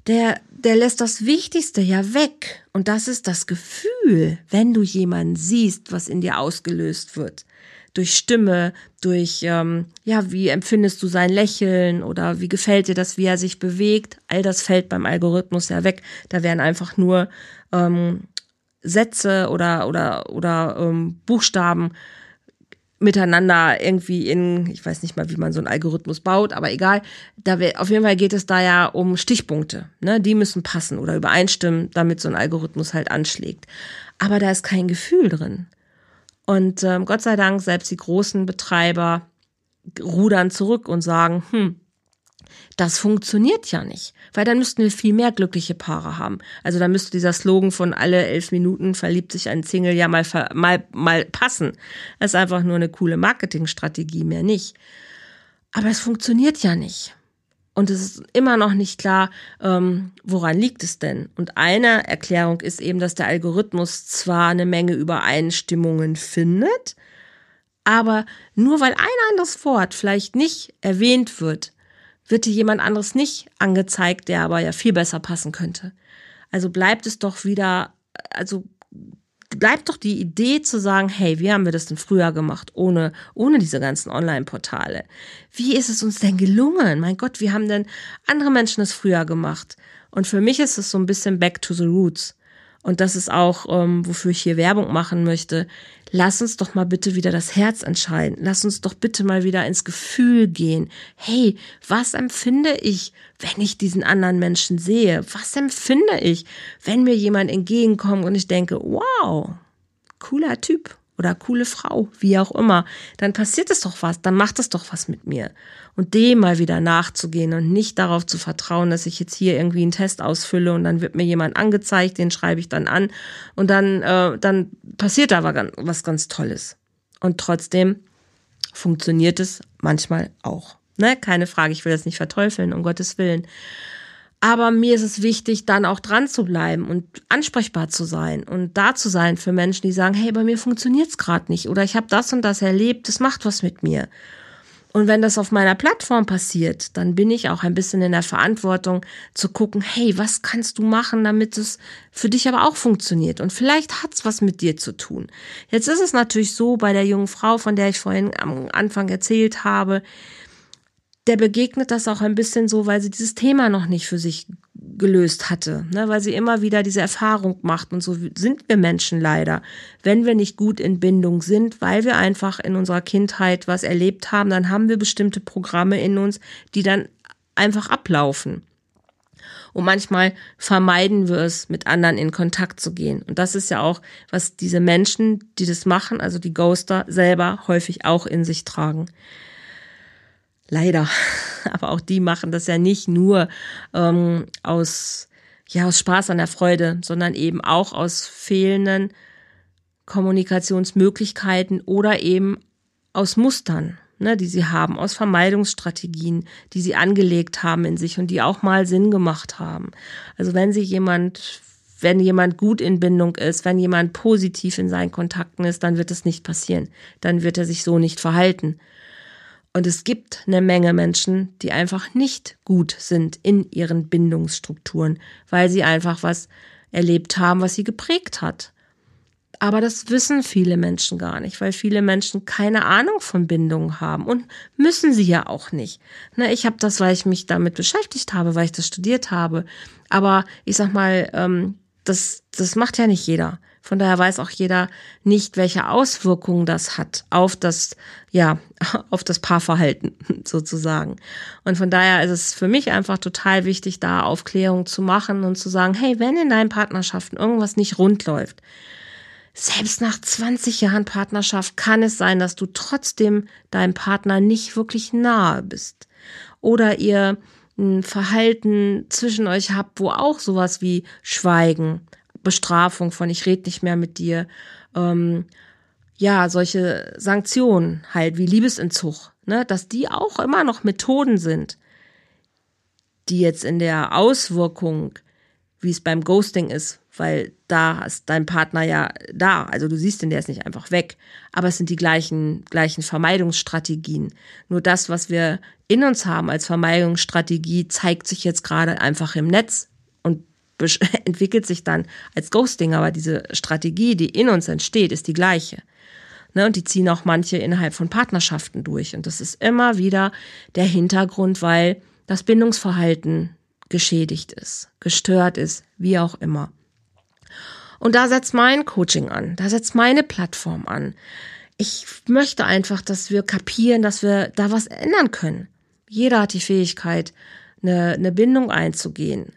der, der lässt das Wichtigste ja weg. Und das ist das Gefühl, wenn du jemanden siehst, was in dir ausgelöst wird. Durch Stimme, durch, ähm, ja, wie empfindest du sein Lächeln oder wie gefällt dir das, wie er sich bewegt. All das fällt beim Algorithmus ja weg. Da werden einfach nur ähm, Sätze oder, oder, oder ähm, Buchstaben miteinander irgendwie in, ich weiß nicht mal, wie man so einen Algorithmus baut, aber egal. Da wir, auf jeden Fall geht es da ja um Stichpunkte. Ne? Die müssen passen oder übereinstimmen, damit so ein Algorithmus halt anschlägt. Aber da ist kein Gefühl drin. Und ähm, Gott sei Dank, selbst die großen Betreiber rudern zurück und sagen, hm, das funktioniert ja nicht, weil dann müssten wir viel mehr glückliche Paare haben. Also da müsste dieser Slogan von alle elf Minuten verliebt sich ein Single ja mal, mal, mal passen. Das ist einfach nur eine coole Marketingstrategie, mehr nicht. Aber es funktioniert ja nicht. Und es ist immer noch nicht klar, ähm, woran liegt es denn? Und eine Erklärung ist eben, dass der Algorithmus zwar eine Menge Übereinstimmungen findet, aber nur weil ein anderes Wort vielleicht nicht erwähnt wird, wird dir jemand anderes nicht angezeigt, der aber ja viel besser passen könnte. Also bleibt es doch wieder, also bleibt doch die Idee zu sagen, hey, wie haben wir das denn früher gemacht, ohne, ohne diese ganzen Online-Portale? Wie ist es uns denn gelungen? Mein Gott, wie haben denn andere Menschen es früher gemacht? Und für mich ist es so ein bisschen back to the roots. Und das ist auch, ähm, wofür ich hier Werbung machen möchte. Lass uns doch mal bitte wieder das Herz entscheiden. Lass uns doch bitte mal wieder ins Gefühl gehen. Hey, was empfinde ich, wenn ich diesen anderen Menschen sehe? Was empfinde ich, wenn mir jemand entgegenkommt und ich denke, wow, cooler Typ oder coole Frau, wie auch immer, dann passiert es doch was, dann macht es doch was mit mir. Und dem mal wieder nachzugehen und nicht darauf zu vertrauen, dass ich jetzt hier irgendwie einen Test ausfülle und dann wird mir jemand angezeigt, den schreibe ich dann an und dann, äh, dann passiert da aber was ganz Tolles. Und trotzdem funktioniert es manchmal auch. Ne? Keine Frage, ich will das nicht verteufeln, um Gottes Willen. Aber mir ist es wichtig, dann auch dran zu bleiben und ansprechbar zu sein und da zu sein für Menschen, die sagen, hey, bei mir funktioniert's gerade nicht oder ich habe das und das erlebt, das macht was mit mir. Und wenn das auf meiner Plattform passiert, dann bin ich auch ein bisschen in der Verantwortung zu gucken, hey, was kannst du machen, damit es für dich aber auch funktioniert? Und vielleicht hat's was mit dir zu tun. Jetzt ist es natürlich so bei der jungen Frau, von der ich vorhin am Anfang erzählt habe, der begegnet das auch ein bisschen so, weil sie dieses Thema noch nicht für sich gelöst hatte, ne? weil sie immer wieder diese Erfahrung macht. Und so sind wir Menschen leider. Wenn wir nicht gut in Bindung sind, weil wir einfach in unserer Kindheit was erlebt haben, dann haben wir bestimmte Programme in uns, die dann einfach ablaufen. Und manchmal vermeiden wir es, mit anderen in Kontakt zu gehen. Und das ist ja auch, was diese Menschen, die das machen, also die Ghoster selber häufig auch in sich tragen. Leider. Aber auch die machen das ja nicht nur ähm, aus, ja, aus Spaß an der Freude, sondern eben auch aus fehlenden Kommunikationsmöglichkeiten oder eben aus Mustern, ne, die sie haben, aus Vermeidungsstrategien, die sie angelegt haben in sich und die auch mal Sinn gemacht haben. Also wenn sie jemand, wenn jemand gut in Bindung ist, wenn jemand positiv in seinen Kontakten ist, dann wird es nicht passieren. Dann wird er sich so nicht verhalten. Und es gibt eine Menge Menschen, die einfach nicht gut sind in ihren Bindungsstrukturen, weil sie einfach was erlebt haben, was sie geprägt hat. Aber das wissen viele Menschen gar nicht, weil viele Menschen keine Ahnung von Bindungen haben und müssen sie ja auch nicht. Na, ich habe das, weil ich mich damit beschäftigt habe, weil ich das studiert habe. Aber ich sag mal, ähm, das, das macht ja nicht jeder. Von daher weiß auch jeder nicht, welche Auswirkungen das hat auf das, ja, auf das Paarverhalten sozusagen. Und von daher ist es für mich einfach total wichtig, da Aufklärung zu machen und zu sagen, hey, wenn in deinen Partnerschaften irgendwas nicht rund läuft, selbst nach 20 Jahren Partnerschaft kann es sein, dass du trotzdem deinem Partner nicht wirklich nahe bist. Oder ihr ein Verhalten zwischen euch habt, wo auch sowas wie Schweigen, Bestrafung von ich rede nicht mehr mit dir, ähm, ja, solche Sanktionen halt wie Liebesentzug, ne, dass die auch immer noch Methoden sind, die jetzt in der Auswirkung, wie es beim Ghosting ist, weil da ist dein Partner ja da. Also du siehst den, der ist nicht einfach weg. Aber es sind die gleichen, gleichen Vermeidungsstrategien. Nur das, was wir in uns haben als Vermeidungsstrategie, zeigt sich jetzt gerade einfach im Netz und entwickelt sich dann als Ghosting. Aber diese Strategie, die in uns entsteht, ist die gleiche. Ne, und die ziehen auch manche innerhalb von Partnerschaften durch. Und das ist immer wieder der Hintergrund, weil das Bindungsverhalten geschädigt ist, gestört ist, wie auch immer. Und da setzt mein Coaching an, da setzt meine Plattform an. Ich möchte einfach, dass wir kapieren, dass wir da was ändern können. Jeder hat die Fähigkeit, eine, eine Bindung einzugehen.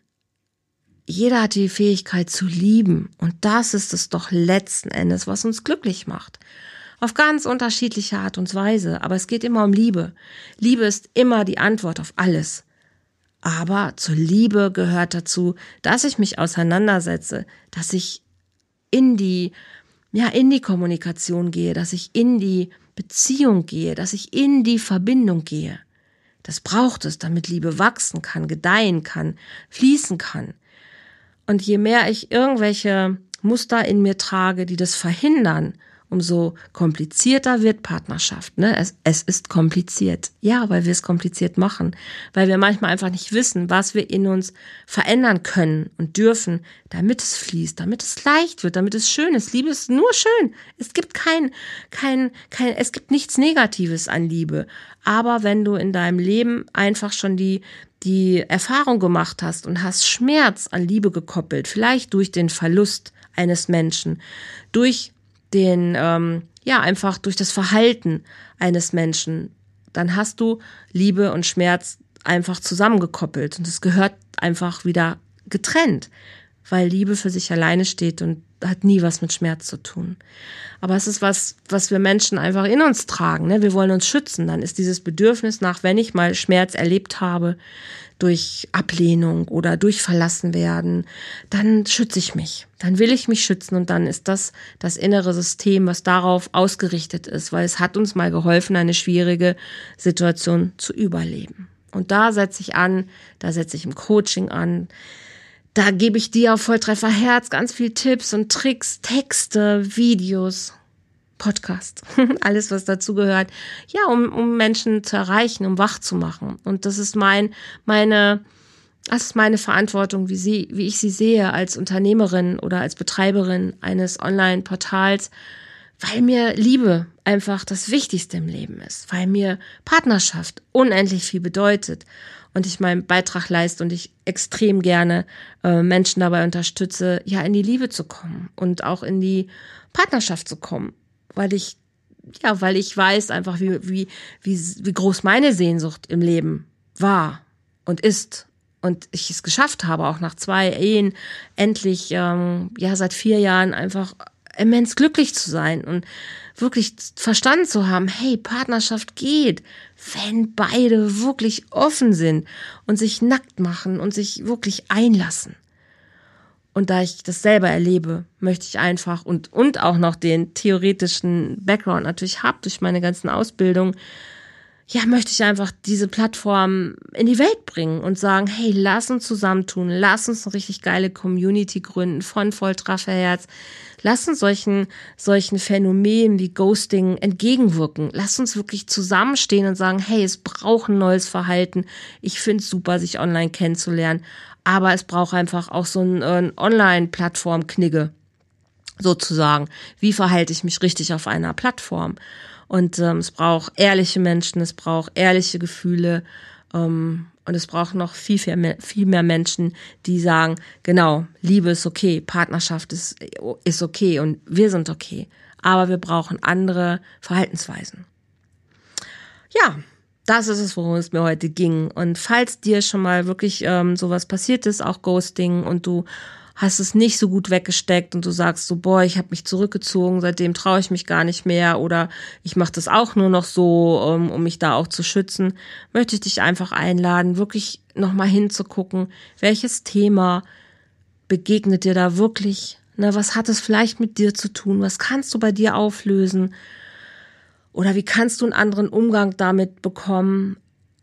Jeder hat die Fähigkeit zu lieben. Und das ist es doch letzten Endes, was uns glücklich macht. Auf ganz unterschiedliche Art und Weise. Aber es geht immer um Liebe. Liebe ist immer die Antwort auf alles. Aber zur Liebe gehört dazu, dass ich mich auseinandersetze, dass ich in die, ja, in die Kommunikation gehe, dass ich in die Beziehung gehe, dass ich in die Verbindung gehe. Das braucht es, damit Liebe wachsen kann, gedeihen kann, fließen kann. Und je mehr ich irgendwelche Muster in mir trage, die das verhindern umso komplizierter wird Partnerschaft. Ne? Es, es ist kompliziert. Ja, weil wir es kompliziert machen. Weil wir manchmal einfach nicht wissen, was wir in uns verändern können und dürfen, damit es fließt, damit es leicht wird, damit es schön ist. Liebe ist nur schön. Es gibt kein, kein, kein, es gibt nichts Negatives an Liebe. Aber wenn du in deinem Leben einfach schon die, die Erfahrung gemacht hast und hast Schmerz an Liebe gekoppelt, vielleicht durch den Verlust eines Menschen, durch den, ähm, ja, einfach durch das Verhalten eines Menschen, dann hast du Liebe und Schmerz einfach zusammengekoppelt und es gehört einfach wieder getrennt, weil Liebe für sich alleine steht und hat nie was mit Schmerz zu tun. Aber es ist was, was wir Menschen einfach in uns tragen. Ne? Wir wollen uns schützen. Dann ist dieses Bedürfnis nach, wenn ich mal Schmerz erlebt habe, durch Ablehnung oder durch verlassen werden, dann schütze ich mich. Dann will ich mich schützen und dann ist das das innere System, was darauf ausgerichtet ist, weil es hat uns mal geholfen, eine schwierige Situation zu überleben. Und da setze ich an, da setze ich im Coaching an. Da gebe ich dir auf Volltreffer Herz ganz viel Tipps und Tricks, Texte, Videos, Podcast, alles was dazu gehört, ja, um, um Menschen zu erreichen, um wach zu machen. Und das ist mein, meine, das ist meine Verantwortung, wie sie, wie ich sie sehe als Unternehmerin oder als Betreiberin eines Online-Portals, weil mir Liebe einfach das Wichtigste im Leben ist, weil mir Partnerschaft unendlich viel bedeutet und ich meinen Beitrag leiste und ich extrem gerne äh, Menschen dabei unterstütze, ja, in die Liebe zu kommen und auch in die Partnerschaft zu kommen weil ich, ja, weil ich weiß einfach, wie, wie, wie, wie groß meine Sehnsucht im Leben war und ist. Und ich es geschafft habe, auch nach zwei Ehen endlich, ähm, ja, seit vier Jahren einfach immens glücklich zu sein und wirklich verstanden zu haben, hey, Partnerschaft geht, wenn beide wirklich offen sind und sich nackt machen und sich wirklich einlassen. Und da ich das selber erlebe, möchte ich einfach und, und auch noch den theoretischen Background natürlich habe durch meine ganzen Ausbildungen, ja, möchte ich einfach diese Plattform in die Welt bringen und sagen, hey, lass uns zusammentun, lass uns eine richtig geile Community gründen von Volltrefferherz. Lass uns solchen, solchen Phänomenen wie Ghosting entgegenwirken. Lass uns wirklich zusammenstehen und sagen, hey, es braucht ein neues Verhalten. Ich finde es super, sich online kennenzulernen. Aber es braucht einfach auch so ein, ein Online-Plattform-Knigge, sozusagen. Wie verhalte ich mich richtig auf einer Plattform? Und ähm, es braucht ehrliche Menschen, es braucht ehrliche Gefühle. Ähm, Und es braucht noch viel, viel mehr, viel mehr Menschen, die sagen, genau, Liebe ist okay, Partnerschaft ist, ist okay und wir sind okay. Aber wir brauchen andere Verhaltensweisen. Ja, das ist es, worum es mir heute ging. Und falls dir schon mal wirklich ähm, sowas passiert ist, auch Ghosting, und du hast es nicht so gut weggesteckt und du sagst so, boah, ich habe mich zurückgezogen, seitdem traue ich mich gar nicht mehr oder ich mache das auch nur noch so, um, um mich da auch zu schützen, möchte ich dich einfach einladen, wirklich nochmal hinzugucken, welches Thema begegnet dir da wirklich, ne, was hat es vielleicht mit dir zu tun, was kannst du bei dir auflösen? Oder wie kannst du einen anderen Umgang damit bekommen,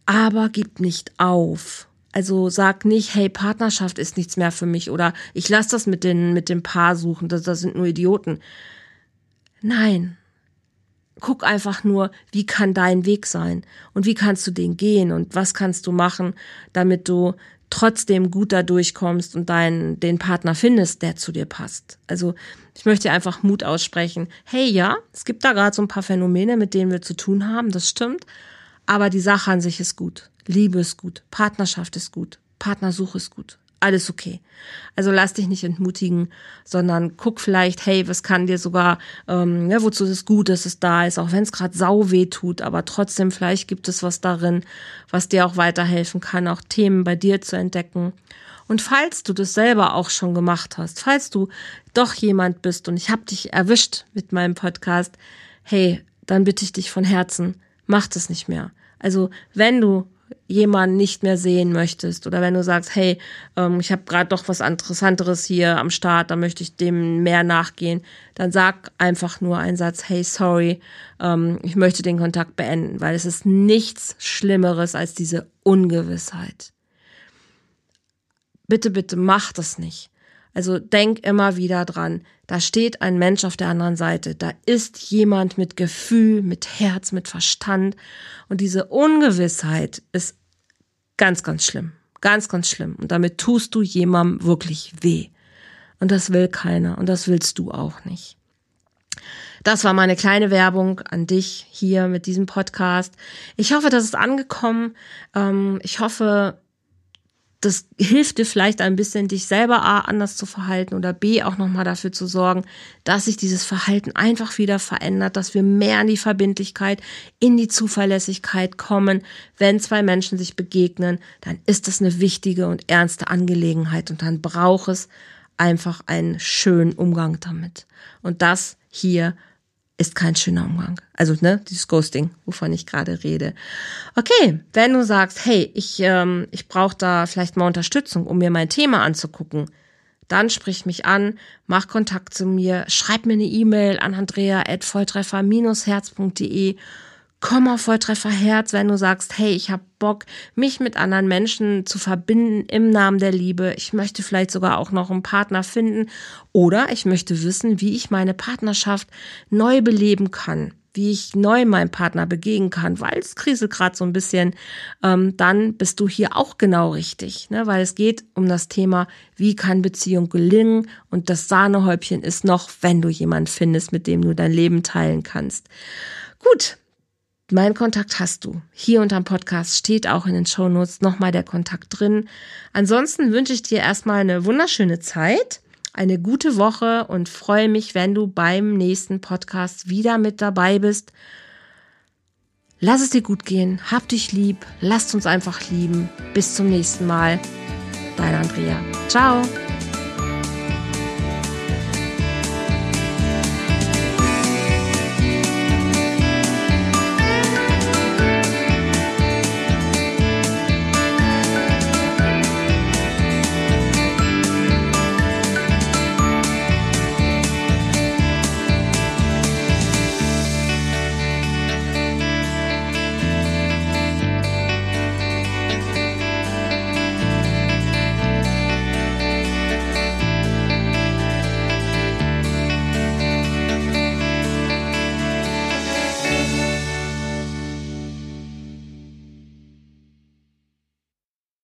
aber gib nicht auf. Also sag nicht, hey, Partnerschaft ist nichts mehr für mich oder ich lasse das mit, den, mit dem Paar suchen, das, das sind nur Idioten. Nein. Guck einfach nur, wie kann dein Weg sein und wie kannst du den gehen und was kannst du machen, damit du trotzdem gut da durchkommst und deinen, den Partner findest, der zu dir passt. Also ich möchte einfach Mut aussprechen. Hey, ja, es gibt da gerade so ein paar Phänomene, mit denen wir zu tun haben, das stimmt. Aber die Sache an sich ist gut. Liebe ist gut. Partnerschaft ist gut. Partnersuche ist gut. Alles okay. Also lass dich nicht entmutigen, sondern guck vielleicht, hey, was kann dir sogar, ähm, ja, wozu ist es gut, dass es da ist, auch wenn es gerade sau weh tut, aber trotzdem, vielleicht gibt es was darin, was dir auch weiterhelfen kann, auch Themen bei dir zu entdecken. Und falls du das selber auch schon gemacht hast, falls du doch jemand bist und ich habe dich erwischt mit meinem Podcast, hey, dann bitte ich dich von Herzen, mach das nicht mehr. Also wenn du jemanden nicht mehr sehen möchtest oder wenn du sagst, hey, ähm, ich habe gerade doch was Interessanteres hier am Start, da möchte ich dem mehr nachgehen, dann sag einfach nur einen Satz, hey, sorry, ähm, ich möchte den Kontakt beenden, weil es ist nichts Schlimmeres als diese Ungewissheit. Bitte, bitte mach das nicht. Also denk immer wieder dran, da steht ein Mensch auf der anderen Seite, da ist jemand mit Gefühl, mit Herz, mit Verstand und diese Ungewissheit ist ganz, ganz schlimm, ganz, ganz schlimm und damit tust du jemandem wirklich weh und das will keiner und das willst du auch nicht. Das war meine kleine Werbung an dich hier mit diesem Podcast. Ich hoffe, das ist angekommen. Ähm, ich hoffe, das hilft dir vielleicht ein bisschen, dich selber A anders zu verhalten oder B auch nochmal dafür zu sorgen, dass sich dieses Verhalten einfach wieder verändert, dass wir mehr in die Verbindlichkeit, in die Zuverlässigkeit kommen. Wenn zwei Menschen sich begegnen, dann ist das eine wichtige und ernste Angelegenheit und dann braucht es einfach einen schönen Umgang damit. Und das hier ist kein schöner Umgang. Also, ne, dieses Ghosting, wovon ich gerade rede. Okay, wenn du sagst, hey, ich, ähm, ich brauche da vielleicht mal Unterstützung, um mir mein Thema anzugucken, dann sprich mich an, mach Kontakt zu mir, schreib mir eine E-Mail an andrea.volltreffer-herz.de komm auf Volltreffer Herz, wenn du sagst, hey, ich habe Bock, mich mit anderen Menschen zu verbinden im Namen der Liebe. Ich möchte vielleicht sogar auch noch einen Partner finden oder ich möchte wissen, wie ich meine Partnerschaft neu beleben kann, wie ich neu meinem Partner begegnen kann, weil es kriselt gerade so ein bisschen, ähm, dann bist du hier auch genau richtig, ne? weil es geht um das Thema, wie kann Beziehung gelingen und das Sahnehäubchen ist noch, wenn du jemanden findest, mit dem du dein Leben teilen kannst. Gut, mein Kontakt hast du. Hier unterm Podcast steht auch in den Shownotes nochmal der Kontakt drin. Ansonsten wünsche ich dir erstmal eine wunderschöne Zeit, eine gute Woche und freue mich, wenn du beim nächsten Podcast wieder mit dabei bist. Lass es dir gut gehen, hab dich lieb, lasst uns einfach lieben. Bis zum nächsten Mal. Dein Andrea. Ciao.